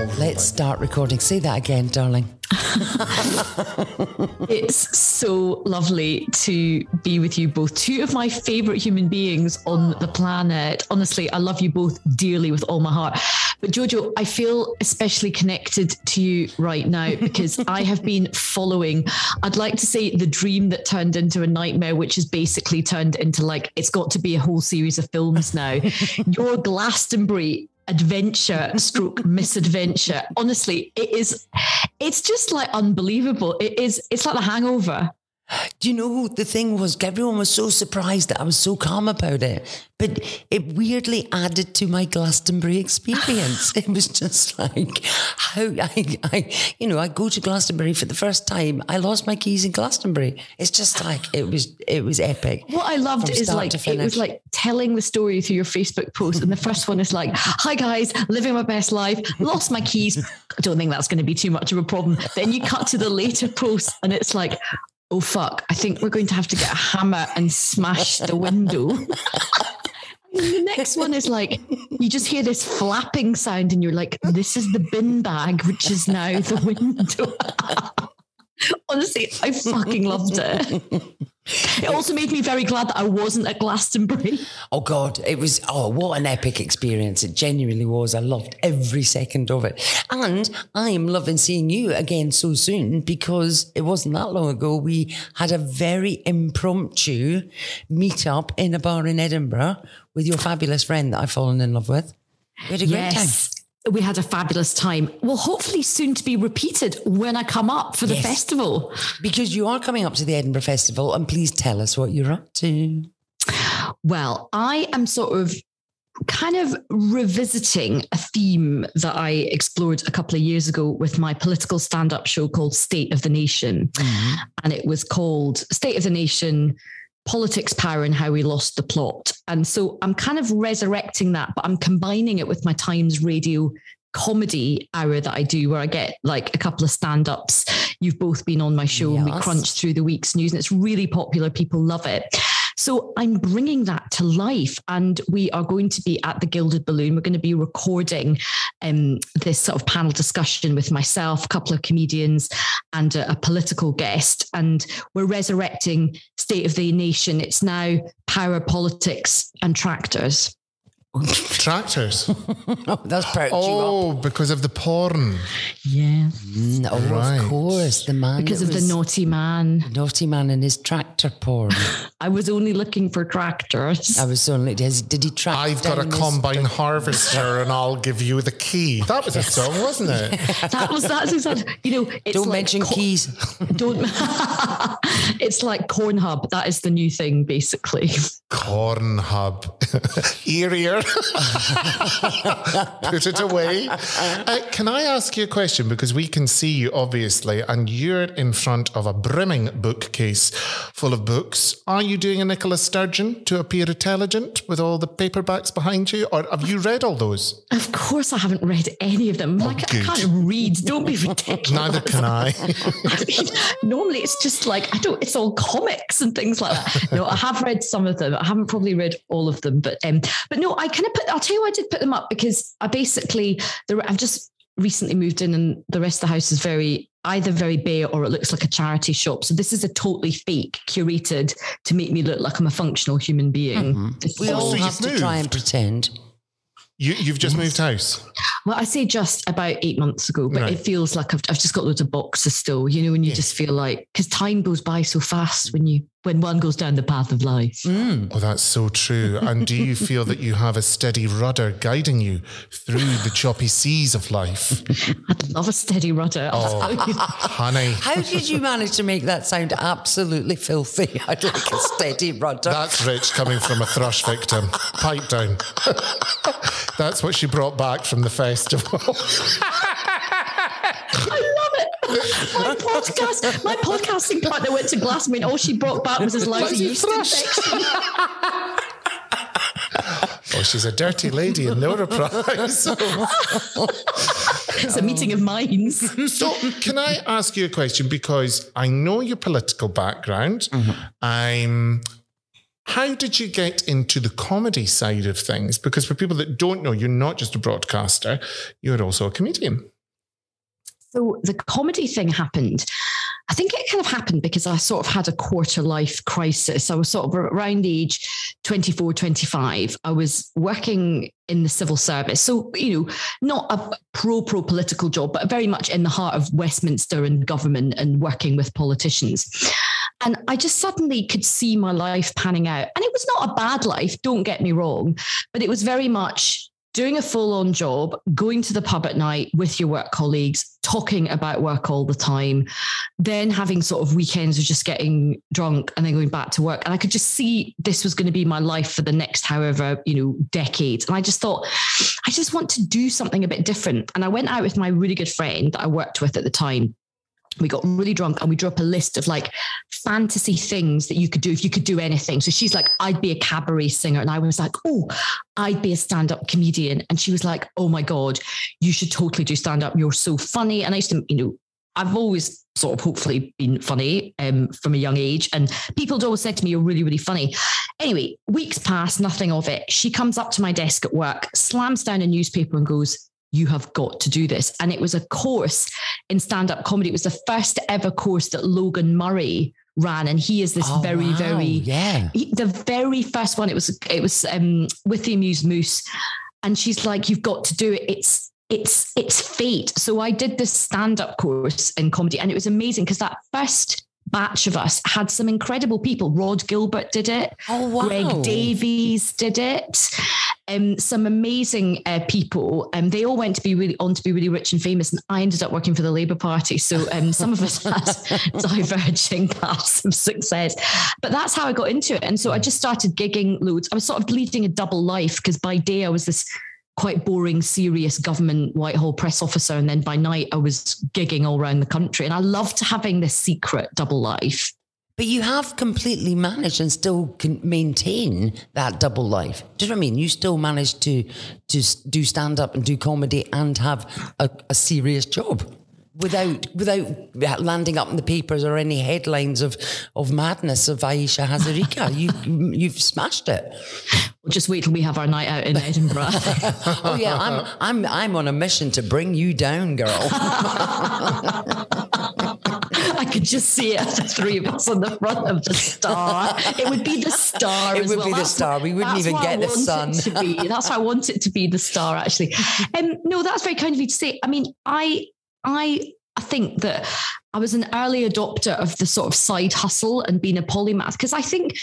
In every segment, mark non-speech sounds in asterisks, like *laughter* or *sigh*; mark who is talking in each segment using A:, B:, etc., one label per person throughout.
A: Let's start recording. Say that again, darling. *laughs*
B: it's so lovely to be with you both. Two of my favorite human beings on the planet. Honestly, I love you both dearly with all my heart. But Jojo, I feel especially connected to you right now *laughs* because I have been following, I'd like to say the dream that turned into a nightmare, which has basically turned into like, it's got to be a whole series of films now. *laughs* Your Glastonbury adventure stroke misadventure. Honestly it is it's just like unbelievable. It is it's like the hangover
A: do you know the thing was? Everyone was so surprised that I was so calm about it, but it weirdly added to my Glastonbury experience. *laughs* it was just like how I, I, you know, I go to Glastonbury for the first time. I lost my keys in Glastonbury. It's just like it was. It was epic.
B: What I loved is like it was like telling the story through your Facebook post, and the first one is like, "Hi guys, living my best life. Lost my keys. *laughs* I don't think that's going to be too much of a problem." Then you cut to the later post, and it's like, oh fuck, I think we're going to have to get a hammer and smash the window. *laughs* the next one is like you just hear this flapping sound and you're like this is the bin bag which is now the window *laughs* *laughs* honestly i fucking loved it *laughs* it also made me very glad that I wasn't at Glastonbury.
A: Oh God, it was oh what an epic experience. It genuinely was. I loved every second of it. And I am loving seeing you again so soon because it wasn't that long ago we had a very impromptu meet up in a bar in Edinburgh with your fabulous friend that I've fallen in love with. We had a great yes. time
B: we had a fabulous time. Well, hopefully soon to be repeated when I come up for the yes. festival.
A: Because you are coming up to the Edinburgh Festival, and please tell us what you're up to.
B: Well, I am sort of kind of revisiting a theme that I explored a couple of years ago with my political stand up show called State of the Nation. Mm-hmm. And it was called State of the Nation politics, power, and how we lost the plot. And so I'm kind of resurrecting that, but I'm combining it with my Times radio comedy hour that I do, where I get like a couple of stand ups. You've both been on my show yes. and we crunch through the week's news, and it's really popular. People love it. So I'm bringing that to life, and we are going to be at the Gilded Balloon. We're going to be recording um, this sort of panel discussion with myself, a couple of comedians, and a, a political guest. And we're resurrecting State of the Nation. It's now power, politics, and tractors. *laughs*
C: Tractors.
A: oh, that's part.
C: Oh, because of the porn.
B: Yeah.
A: Mm, oh, right. of course, the man.
B: Because of the naughty man.
A: Naughty man and his tractor porn. *laughs*
B: I was only looking for tractors.
A: I was only. Did, did he track?
C: I've got a combine harvester, and I'll give you the key. That was a song, wasn't it? *laughs*
B: that was that's exactly. You know,
A: it's don't like mention co- keys.
B: Don't. it's like Corn Hub. That is the new thing, basically.
C: Corn Hub. Eerier. *laughs* Put it away. Uh, can I ask you a question? Because we can see you, obviously, and you're in front of a brimming bookcase full of books. Are you doing a Nicola Sturgeon to appear intelligent with all the paperbacks behind you? Or have you read all those?
B: Of course, I haven't read any of them. Oh, like, I can't read. Don't be ridiculous.
C: Neither can I. *laughs*
B: I mean, normally, it's just like, I don't, it's all comics and things like that. No, I have read some of them. I haven't probably read all of them, but um, but no, I kind of put, I'll tell you why I did put them up because I basically, I've just recently moved in and the rest of the house is very either very bare or it looks like a charity shop. So this is a totally fake, curated to make me look like I'm a functional human being.
A: Mm-hmm. We all
C: so
A: have
C: you've
A: to try and pretend.
C: You, you've just moved house.
B: Well, I say just about eight months ago, but
C: Right.
B: it feels like I've, I've just got loads of boxes still, you know, and you just feel like, because time goes by so fast when you, when one goes down the path of life.
A: Mm.
C: Oh, that's so true. And do you feel that you have a steady rudder guiding you through the choppy seas of life? *laughs*
B: I'd love a steady rudder. I'll tell you.
C: Honey,
A: How did you manage to make that sound absolutely filthy? *laughs* I'd like a steady rudder.
C: that's rich coming from a thrush victim. Pipe down. that's what she brought back from the festival. *laughs*
B: I love it. My podcast, my podcasting partner went to Glasgow and all she brought back was his lousy yeast infection.
C: oh, she's a dirty lady and no reprise.
B: It's a meeting of minds.
C: So, can I ask you a question? Because I know your political background. Mm-hmm. I'm. How did you get into the comedy side of things? Because for people that don't know, you're not just a broadcaster; you're also a comedian.
B: So the comedy thing happened. I think it kind of happened because I sort of had a quarter life crisis. I was sort of around age 24, 25. I was working in the civil service. So, you know, not a pro pro political job, but very much in the heart of Westminster and government and working with politicians. And I just suddenly could see my life panning out. And it was not a bad life, don't get me wrong, but it was very much doing a full on job, going to the pub at night with your work colleagues, talking about work all the time, then having sort of weekends of just getting drunk and then going back to work. And I could just see this was going to be my life for the next however, you know, decades. And I just thought, I just want to do something a bit different. And I went out with my really good friend that I worked with at the time we got really drunk and we drew up a list of like fantasy things that you could do if you could do anything. So she's like, I'd be a cabaret singer. And I was like, oh, I'd be a stand up comedian. And she was like, oh my God, you should totally do stand up. You're so funny. And I used to, you know, I've always sort of hopefully been funny um, from a young age. And people had always said to me, You're really, really funny. Anyway, weeks pass, nothing of it. She comes up to my desk at work, slams down a newspaper and goes, you have got to do this. And it was a course in stand up comedy. It was the first ever course that Logan Murray ran. And he is this
A: Oh,
B: very,
A: wow,
B: very,
A: yeah.
B: he- the very first one. It was, it was um, with the Amused Moose. And she's like, you've got to do it. It's, it's, it's fate. So I did this stand up course in comedy and it was amazing because that first batch of us had some incredible people. Rhod Gilbert did it.
A: Oh, wow.
B: Greg Davies did it. Um, some amazing uh, people. Um, they all went to be really on to be really rich and famous, and I ended up working for the Labour Party. So um, some of us *laughs* had diverging paths of success, but that's how I got into it. And so I just started gigging loads. I was sort of leading a double life because by day I was this quite boring, serious government Whitehall press officer, and then by night I was gigging all around the country. And I loved having this secret double life.
A: But you have completely managed and still can maintain that double life. Do you know what I mean? You still managed to to do stand up and do comedy and have a, a serious job without without landing up in the papers or any headlines of of madness of Ayesha Hazarika. you you've smashed it.
B: We'll just wait till we have our night out in Edinburgh. *laughs*
A: Oh yeah, I'm I'm I'm on a mission to bring you down, girl. *laughs*
B: I could just see it, the three of us on the front of the star. It would be the star.
A: It would
B: well.
A: be the star.
B: what-
A: We wouldn't even get the sun.
B: To be. That's why I want it to be the star. Actually, um, no, that's very kind of you to say. I mean, I, I, I think that I was an early adopter of the sort of side hustle and being a polymath because I think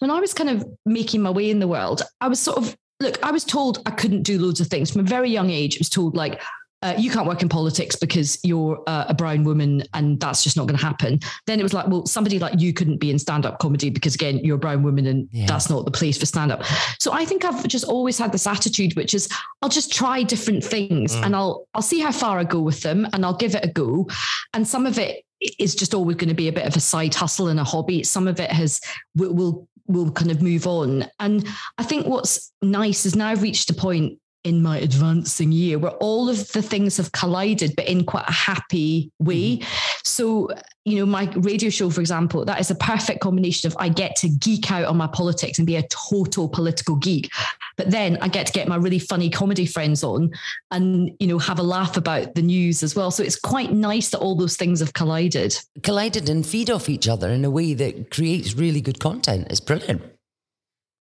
B: when I was kind of making my way in the world, I was sort of look. I was told I couldn't do loads of things from a very young age. I was told like uh, you can't work in politics because you're uh, a brown woman and that's just not going to happen. Then it was like, well, somebody like you couldn't be in stand up comedy because, again, you're a brown woman and
A: Yeah.
B: that's not the place for stand up. So I think I've just always had this attitude, which is I'll just try different things and I'll I'll see how far I go with them and I'll give it a go. And some of it is just always going to be a bit of a side hustle and a hobby. Some of it has will will will kind of move on. And I think what's nice is now I've reached a point in my advancing year where all of the things have collided, but in quite a happy way. Mm-hmm. So, you know, my radio show, for example, that is a perfect combination of I get to geek out on my politics and be a total political geek, but then I get to get my really funny comedy friends on and, you know, have a laugh about the news as well. So it's quite nice that all those things have collided.
A: Collided and feed off each other in a way that creates really good content. It's brilliant.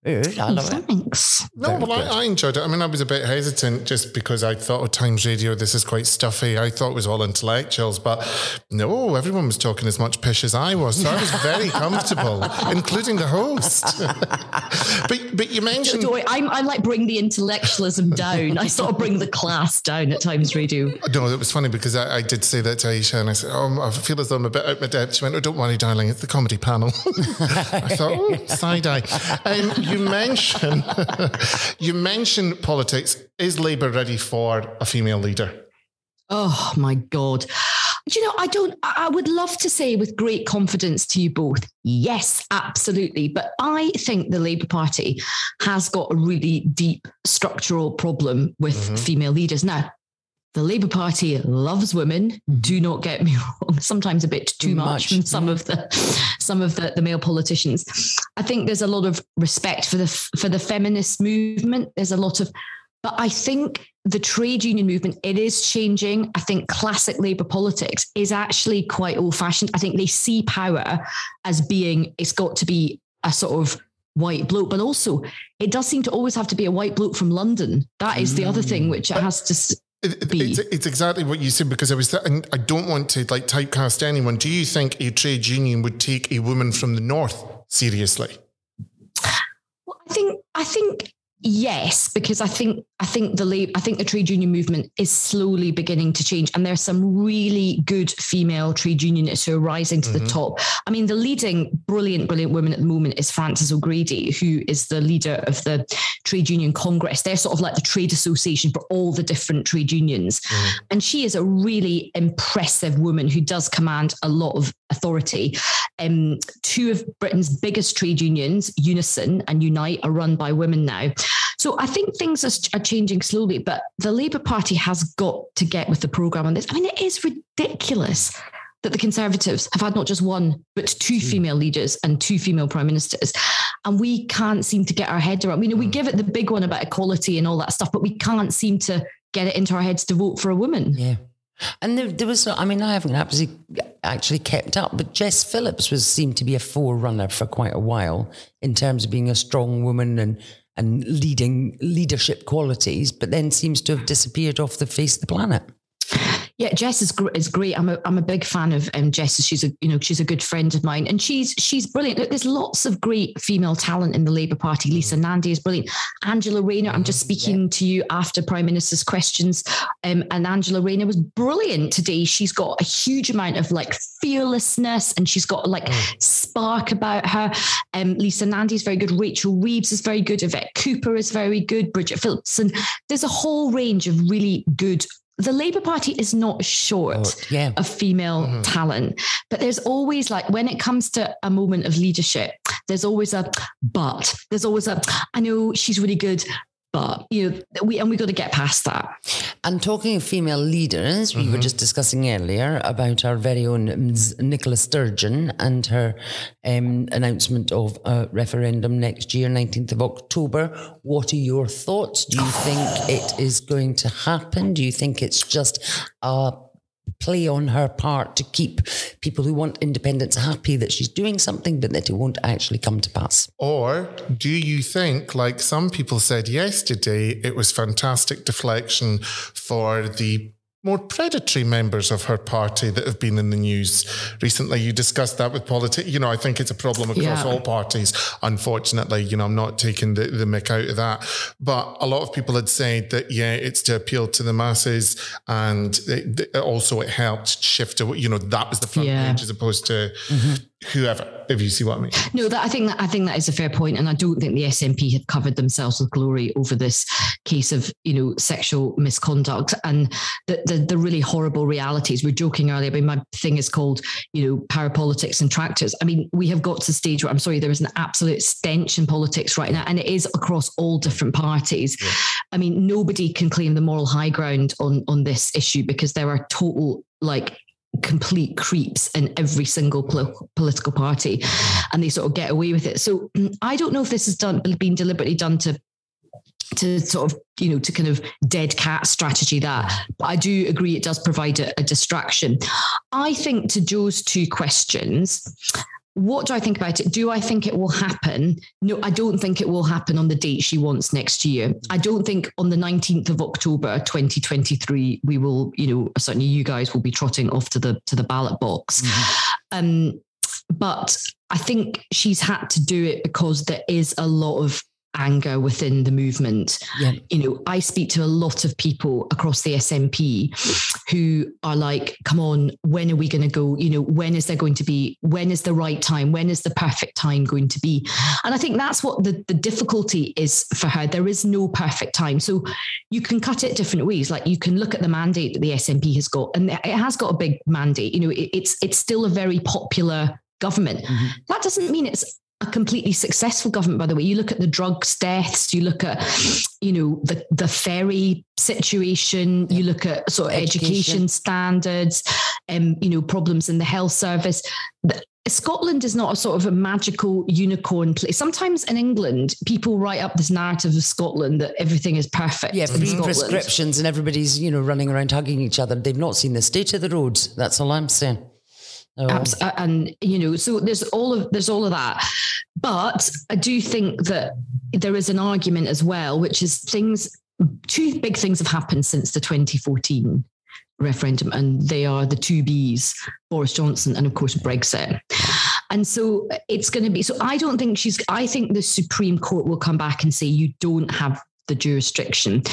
B: Good. I love Thanks.
C: it. No, well, I, I, enjoyed it. I mean, I was a bit hesitant just because I thought, oh, Times Radio, this is quite stuffy. I thought it was all intellectuals, but no, everyone was talking as much pish as I was. So I was very *laughs* comfortable, including the host. *laughs* but but you mentioned.
B: Don't, I'm, I like bring the intellectualism down. I sort of bring the class down at Times Radio.
C: No, it was funny because I, I did say that to Ayesha and I said, oh, I feel as though I'm a bit out my depth. She went, oh, don't worry, darling, it's the comedy panel. *laughs* I thought, oh, side eye. Um, you mentioned *laughs* you mentioned politics. Is Labour ready for a female leader?
B: Oh my God. Do you know, I don't, I would love to say with great confidence to you both, yes, absolutely. But I think the Labour Party has got a really deep structural problem with mm-hmm. female leaders. Now, the Labour Party loves women. Mm-hmm. Do not get me *laughs* wrong. Sometimes a bit too, too much, from some of the some of the, the male politicians. I think there's a lot of respect for the for the feminist movement. There's a lot of, but I think the trade union movement it is changing. I think classic Labour politics is actually quite old fashioned. I think they see power as being it's got to be a sort of white bloke, but also it does seem to always have to be a white bloke from London. That is the other thing mm. which it has to
C: it, it's, it's, exactly what you said because I was th- I don't want to like typecast anyone. Do you think a trade union would take a woman from the north seriously?
B: Well, I think I think Yes, because I think I think the I think the trade union movement is slowly beginning to change, and there's some really good female trade unionists who are rising to mm-hmm. the top. I mean, the leading brilliant, brilliant woman at the moment is Frances O'Grady, who is the leader of the Trade Union Congress. They're sort of like the trade association for all the different trade unions, mm-hmm. and she is a really impressive woman who does command a lot of authority. Um, two of Britain's biggest trade unions, Unison and Unite, are run by women now. So I think things are, are changing slowly, but the Labour Party has got to get with the programme on this. I mean, it is ridiculous that the Conservatives have had not just one, but two mm. female leaders and two female prime ministers. And we can't seem to get our head around. You know, we mm. give it the big one about equality and all that stuff, but we can't seem to get it into our heads to vote for a woman.
A: Yeah. And there, there was, I mean, I haven't actually actually kept up, but Jess Phillips was seemed to be a forerunner for quite a while in terms of being a strong woman and and leading leadership qualities, but then seems to have disappeared off the face of the planet.
B: Yeah, Jess is gr- is great. I'm a I'm a big fan of um, Jess. She's a you know she's a good friend of mine, and she's she's brilliant. Look, there's lots of great female talent in the Labour Party. Lisa mm. Nandy is brilliant. Angela Rayner. I'm just mm, speaking yeah. to you after Prime Minister's questions, um, and Angela Rayner was brilliant today. She's got a huge amount of like fearlessness, and she's got like mm. spark about her. Um, Lisa Nandy is very good. Rachel Reeves is very good. Yvette Cooper is very good. Bridget Phillipson, and There's a whole range of really good the Labour Party is not short oh, yeah. of female mm-hmm. talent, but there's always like when it comes to a moment of leadership, there's always a but. There's always a I know she's really good, but you know we and we got to get past that.
A: And talking of female leaders we mm-hmm. were just discussing earlier about our very own nicola sturgeon and her um, announcement of a referendum next year 19th of october. What are your thoughts? Do you think *sighs* it is going to happen? Do you think it's just a play on her part to keep people who want independence happy that she's doing something, but that it won't actually come to pass?
C: Or do you think, like some people said yesterday, it was fantastic deflection for the more predatory members of her party that have been in the news recently. You discussed that with politics. You know, I think it's a problem across yeah. all parties. Unfortunately, you know, I'm not taking the, the mick out of that. But a lot of people had said that, yeah, it's to appeal to the masses. And it, it also it helped shift, you know, that was the front yeah. page as opposed to mm-hmm whoever if you see what I mean.
B: No, that I think that I think that is a fair point, and I don't think the SNP have covered themselves with glory over this case of you know sexual misconduct and the the, the really horrible realities. We are joking earlier. Mean, my thing is called you know parapolitics and tractors. I mean, we have got to the stage where I'm sorry, there is an absolute stench in politics right now, and it is across all different parties. Yeah. I mean, nobody can claim the moral high ground on on this issue because there are total like complete creeps in every single pol- political party and they sort of get away with it. So mm, i don't know if this has done been deliberately done to to sort of you know to kind of dead cat strategy that but i do agree it does provide a, a distraction. I think to joe's two questions what do I think about it? Do I think it will happen? No, I don't think it will happen on the date she wants next year. I don't think on the 19th of October 2023 we will, you know, certainly you guys will be trotting off to the to the ballot box. Mm-hmm. Um, but I think she's had to do it because there is a lot of anger within the movement. Yeah. You know, I speak to a lot of people across the SNP who are like, come on, when are we going to go? You know, when is there going to be, when is the right time? When is the perfect time going to be? And I think that's what the, the difficulty is for her. There is no perfect time. So you can cut it different ways. Like you can look at the mandate that the SNP has got, and it has got a big mandate. You know, it, it's it's still a very popular government. Mm-hmm. That doesn't mean it's a completely successful government, by the way. You look at the drugs deaths, you look at, you know, the, the ferry situation, you look at sort of education, education standards, and um, you know, problems in the health service. Scotland is not a sort of a magical unicorn place. Sometimes in England, people write up this narrative of Scotland that everything is perfect.
A: Yeah, free prescriptions and everybody's, you know, running around hugging each other. They've not seen the state of the roads. That's all I'm saying.
B: Oh. Abs- uh, and you know, so there's all of there's all of that, but I do think that there is an argument as well, which is things. Two big things have happened since the 2014 referendum, and they are the two Bs: Boris Johnson and, of course, Brexit. And so it's going to be. So I don't think she's. I think the Supreme Court will come back and say you don't have the jurisdiction,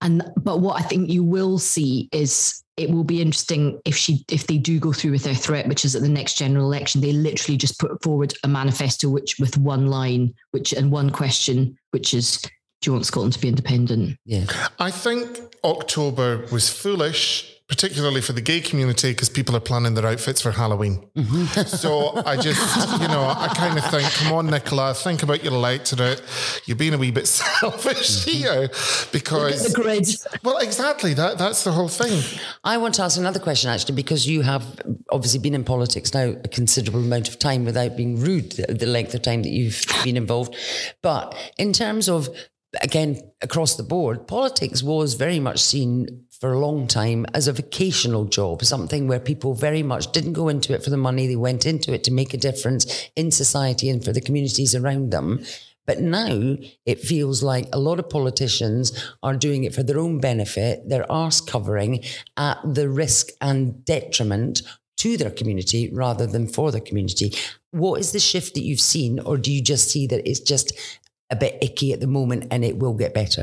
B: and but what I think you will see is it will be interesting if she if they do go through with their threat, which is at the next general election, they literally just put forward a manifesto which with one line, which and one question, which is do you want Scotland to be independent?
A: Yeah.
C: I think October was foolish particularly for the gay community because people are planning their outfits for Halloween. Mm-hmm. so I just, you know, I kind of think, come on, Nicola, think about your and You're being a wee bit *laughs* selfish mm-hmm. here because
B: the grid.
C: Well, exactly. That that's the whole thing.
A: I want to ask another question actually, because you have obviously been in politics now a considerable amount of time without being rude, the length of time that you've been involved. But in terms of again across the board, politics was very much seen for a long time as a vocational job, something where people very much didn't go into it for the money. They went into it to make a difference in society and for the communities around them. But now it feels like a lot of politicians are doing it for their own benefit. They're arse covering at the risk and detriment to their community rather than for the community. What is the shift that you've seen, or do you just see that it's just a bit icky at the moment and it will get better?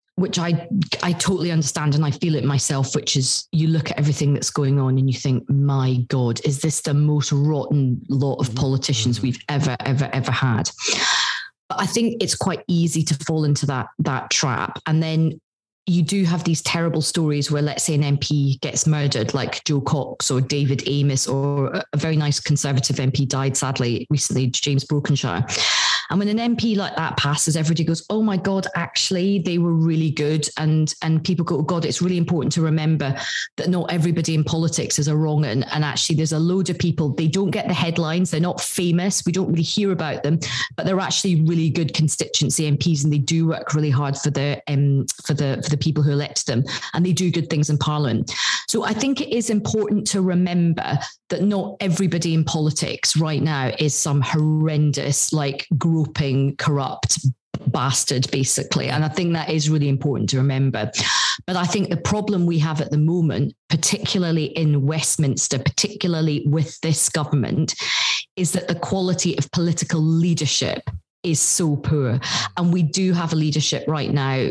B: which I I totally understand and I feel it myself, which is you look at everything that's going on and you think, my God, is this the most rotten lot of mm-hmm. politicians mm-hmm. we've ever, ever, ever had? But I think it's quite easy to fall into that that trap. And then you do have these terrible stories where, let's say, an MP gets murdered, like Jo Cox or David Amess, or a very nice Conservative MP died sadly recently, James Brokenshire. And when an MP like that passes, everybody goes, "Oh my God, actually, they were really good." And and people go, oh "God, it's really important to remember that not everybody in politics is a wrong." And, and actually, there's a load of people. They don't get the headlines. They're not famous. We don't really hear about them, but they're actually really good constituency MPs, and they do work really hard for the um, for the for the people who elect them, and they do good things in Parliament. So I think it is important to remember that not everybody in politics right now is some horrendous, like corrupt bastard, basically. And I think that is really important to remember. But I think the problem we have at the moment, particularly in Westminster, particularly with this government, is that the quality of political leadership is so poor. And we do have a leadership right now,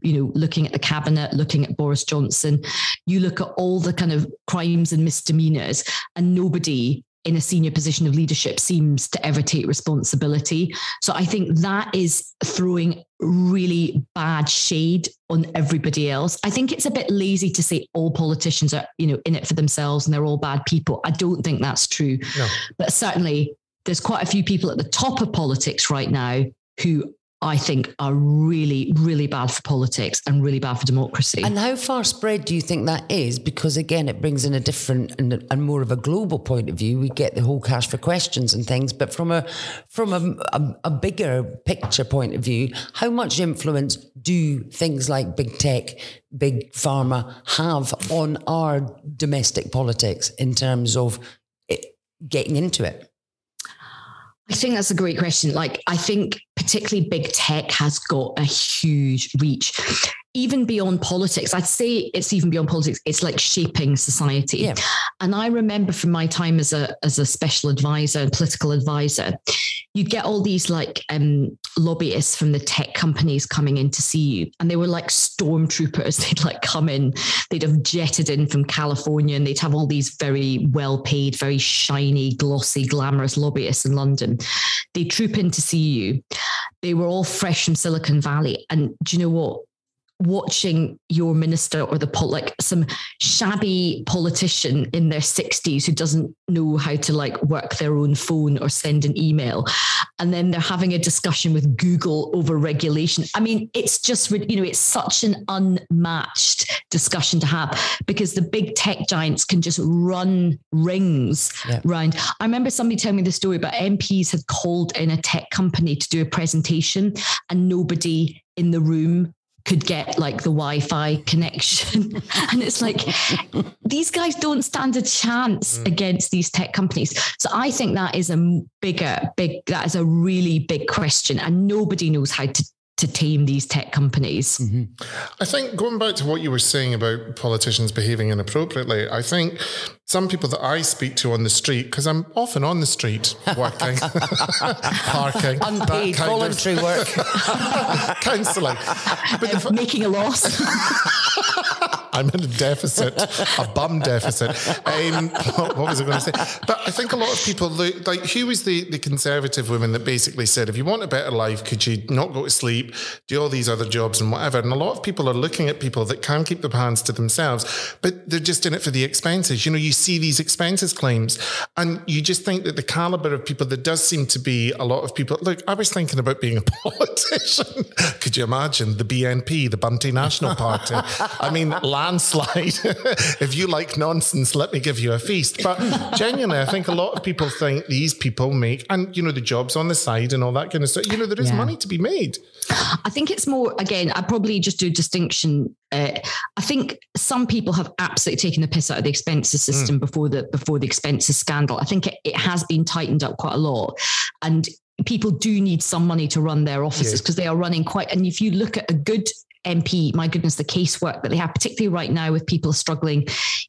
B: you know, looking at the cabinet, looking at Boris Johnson. You look at all the kind of crimes and misdemeanors, and nobody in a senior position of leadership seems to ever take responsibility. So I think that is throwing really bad shade on everybody else. I think it's a bit lazy to say all politicians are, you know, in it for themselves and they're all bad people. I don't think that's true. No. But certainly there's quite a few people at the top of politics right now who I think are really, really bad for politics and really bad for democracy.
A: And how far spread do you think that is? Because again, it brings in a different and, and more of a global point of view. We get the whole cash for questions and things, but from a from a, a, a bigger picture point of view, how much influence do things like big tech, big pharma have on our domestic politics in terms of it, getting into it?
B: I think that's a great question. Like, I think particularly big tech has got a huge reach even beyond politics, I'd say it's even beyond politics. It's like shaping society. Yeah. And I remember from my time as a as a special advisor and political advisor, you'd get all these like um, lobbyists from the tech companies coming in to see you, and they were like stormtroopers. *laughs* They'd like come in, they'd have jetted in from California, and they'd have all these very well paid, very shiny, glossy, glamorous lobbyists in London. They troop in to see you. They were all fresh from Silicon Valley, and do you know what? Watching your minister or the like some shabby politician in their 60s who doesn't know how to like work their own phone or send an email. And then they're having a discussion with google over regulation. I mean it's just you know it's such an unmatched discussion to have because the big tech giants can just run rings yeah. around i remember somebody telling me the story about mps had called in a tech company to do a presentation and nobody in the room could get like the Wi-Fi connection. *laughs* and it's like these guys don't stand a chance mm. against these tech companies. So I think that is a bigger, big that is a really big question. And nobody knows how to to tame these tech companies.
C: Mm-hmm. I think going back to what you were saying about politicians behaving inappropriately, I think some people that I speak to on the street, because I'm often on the street *laughs* working, *laughs* parking,
A: unpaid voluntary work, *laughs*
C: counselling,
B: but making a loss.
C: I'm in a deficit, a bum deficit. Um, what, was I going to say? But I think a lot of people like who was the, the conservative woman that basically said, if you want a better life, could you not go to sleep, do all these other jobs and whatever? And a lot of people are looking at people that can keep their hands to themselves, but they're just in it for the expenses. You know, you see these expenses claims, and you just think that the caliber of people, there does seem to be a lot of people. Look, I was thinking about being a *laughs* politician. could you imagine the BNP, the Bunty National Party? I mean, landslide. *laughs* if you like nonsense, let me give you a feast. But genuinely, I think a lot of people think these people make, and you know, the jobs on the side and all that kind of stuff. You know, there is
B: Yeah.
C: money to be made.
B: I think it's more again. I probably just do a distinction. Uh, I think some people have absolutely taken the piss out of the expenses system before the before the expenses scandal. I think it, it has been tightened up quite a lot, and people do need some money to run their offices
C: Yes.
B: because they are running quite. And if you look at a good MP, my goodness, the casework that they have, particularly right now with people struggling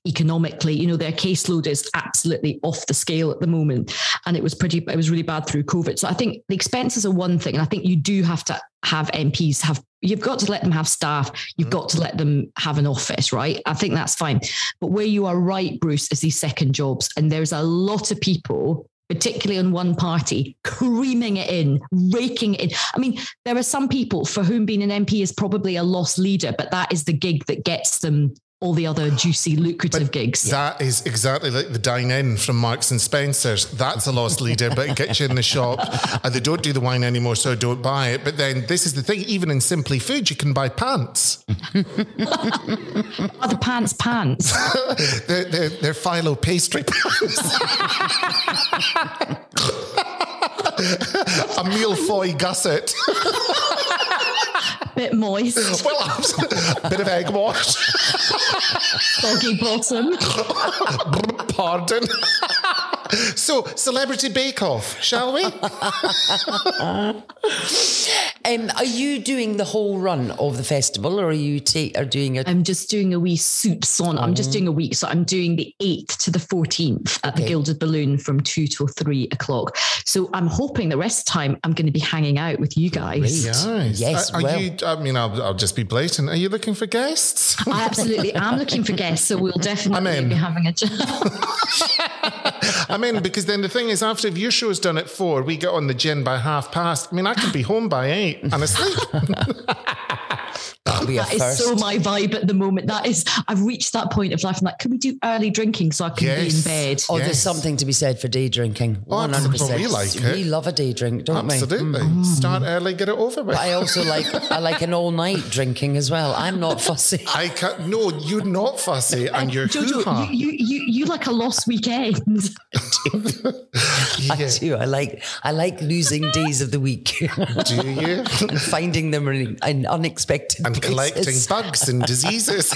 B: economically, you know, their caseload is absolutely off the scale at the moment. And it was pretty, it was really bad through COVID. So I think the expenses are one thing. And I think you do have to have MPs have, you've got to let them have staff. You've got to let them have an office, right? I think that's fine. But where you are right, Bruce, is these second jobs. And there's a lot of people particularly on one party, creaming it in, raking it in. I mean, there are some people for whom being an MP is probably a lost leader, but that is the gig that gets them all the other juicy, lucrative gigs.
C: That is exactly like the dine in from Marks and Spencer's. That's a lost leader, but it gets you in the shop and they don't do the wine anymore, so don't buy it. But then this is the thing, even in Simply Food, you can buy pants. *laughs*
B: Are the pants pants? *laughs*
C: they're, they're, they're phyllo pastry pants. *laughs* a mille-feuille gusset.
B: Bit moist. *laughs*
C: Well, a bit of egg wash.
B: Soggy bottom. *laughs*
C: Pardon. so, Celebrity Bake Off, shall we? *laughs*
A: Um, are you doing the whole run of the festival, or are you ta- are doing it?
B: I'm just doing a wee soups on. I'm just doing a week. So I'm doing the 8th to the 14th at the Gilded Balloon from 2 till 3 o'clock. So I'm hoping the rest of the time I'm going to be hanging out with you guys.
C: Yes.
A: Yes,
C: Are, are
A: well.
C: you, I mean, I'll, I'll just be blatant. Are you looking for guests?
B: I absolutely am looking for guests. So we'll definitely be having a chat.
C: I'm in because then the thing is, after if your show's done at four, we get on the gin by half past. I mean, I could be home by eight and asleep. *laughs* *laughs*
A: That'll be a
B: That is
A: first.
B: so my vibe at the moment. That is, I've reached that point of life. I'm like, can we do early drinking so I can be in
C: Yes.
B: bed?
A: Oh,
C: Yes.
A: there's something to be said for day drinking.
C: Oh,
A: One
C: absolutely.
A: hundred percent.
C: We like it.
A: We love a day drink, don't
C: Absolutely.
A: we? Mm.
C: Start early, get it over with.
A: But I also like I like an all night drinking as well. I'm not fussy.
C: I can't. No, you're not fussy, and you're
B: Jojo, you, you, you, you like a lost weekend. *laughs*
A: I
C: Yeah. *laughs*
A: do. I like I like losing days of the week
C: Do you? *laughs*
A: and finding them in, in unexpected
C: And collecting
A: places.
C: bugs and *laughs* diseases.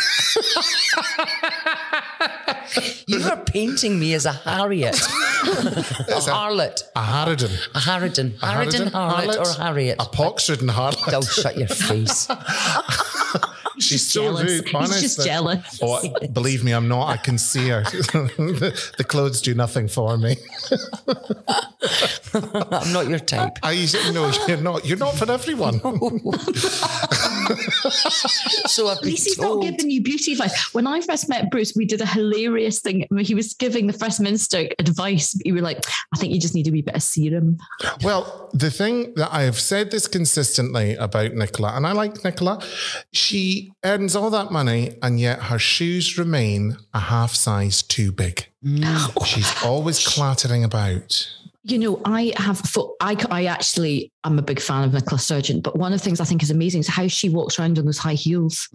A: You are painting me as a Harriet, *laughs* a harlot,
C: A harridan.
A: a Harridan,
C: A
A: Harridan, harlot, or Harriet.
C: A pox-ridden harlot.
A: Oh, shut your face. *laughs*
C: She's so
B: jealous.
C: rude.
B: He's just jealous.
C: Oh, believe me, I'm not. I can see her. the, the clothes do nothing for me.
A: I'm not your type.
C: I no, you're not. You're not for everyone. *laughs* *laughs*
A: So I've
B: At
A: been
B: least he's not
A: told.
B: giving you beauty advice. When I first met Bruce, we did a hilarious thing. He was giving the First Minister advice. You were like, I think you just need a wee bit of serum.
C: Well, the thing that I have said this consistently about Nicola, and I like Nicola, she earns all that money and yet her shoes remain a half size too big. *gasps* She's always clattering about.
B: You know, I have, fo- I, I actually, I'm a big fan of Nicola Sturgeon, but one of the things I think is amazing is how she walks around on those high heels.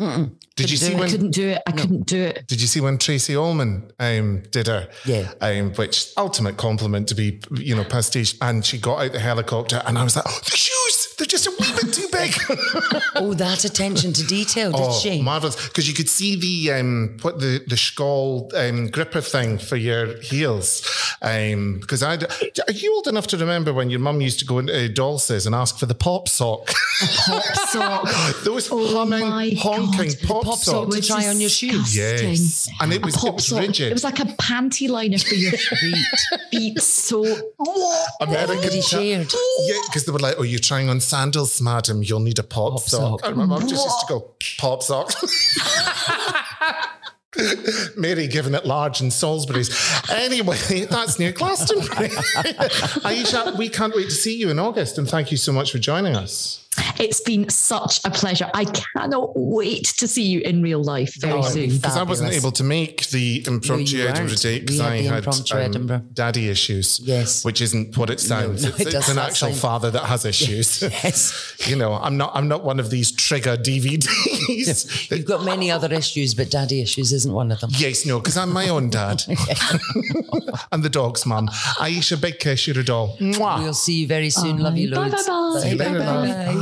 C: Did you see
B: I couldn't do it. I couldn't do it.
C: Did you see when Tracey Ullman um, did her?
A: Yeah.
C: Um, which ultimate compliment to be, you know, pastiche. And she got out the helicopter, and I was like, oh, the shoes, they're just a wee bit too big. *laughs*
A: Oh, that attention to detail, did
C: oh,
A: she?
C: marvelous! Because you could see the um, what the the Scholl um, gripper thing for your heels. Because I, are you old enough to remember when your mum used to go into Dolcis and ask for the pop sock?
B: Pop *laughs* sock.
C: Those
B: Oh
C: humming, honking
B: God.
C: pop,
A: pop sock
C: socks.
A: to try on your shoes.
C: Yes, and it was it was
B: sock.
C: rigid.
B: It was like a panty liner for your *laughs* feet. feet so.
C: American
A: shared.
C: Yeah, because they were like, "Oh, you're trying on sandals, madam. You'll need a pop, sock."
A: sock.
C: I remember I just used to go pop sock. Mary giving it large in Salisbury's. Anyway, that's near Glastonbury. *laughs* Ayesha, we can't wait to see you in August, and thank you so much for joining us.
B: It's been such a pleasure. I cannot wait to see you in real life very
C: Oh,
B: soon.
C: Because I wasn't able to make the impromptu
A: No, you
C: Edinburgh date because I had um, daddy issues.
A: Yes.
C: Which isn't what it sounds.
A: no,
C: it's
A: it
C: it's an actual
A: sound-
C: father that has issues. *laughs*
A: Yes.
C: you know, I'm not I'm not one of these trigger DVDs.
A: You've got many other issues, but daddy issues isn't one of them.
C: yes, no, because I'm my own dad. *laughs* *laughs* and the dog's mum. Ayesha, big kiss, you're a doll. Mwah.
A: We'll see you very soon. Love you
B: Bye,
A: loads.
B: bye, bye.
C: See you later, love.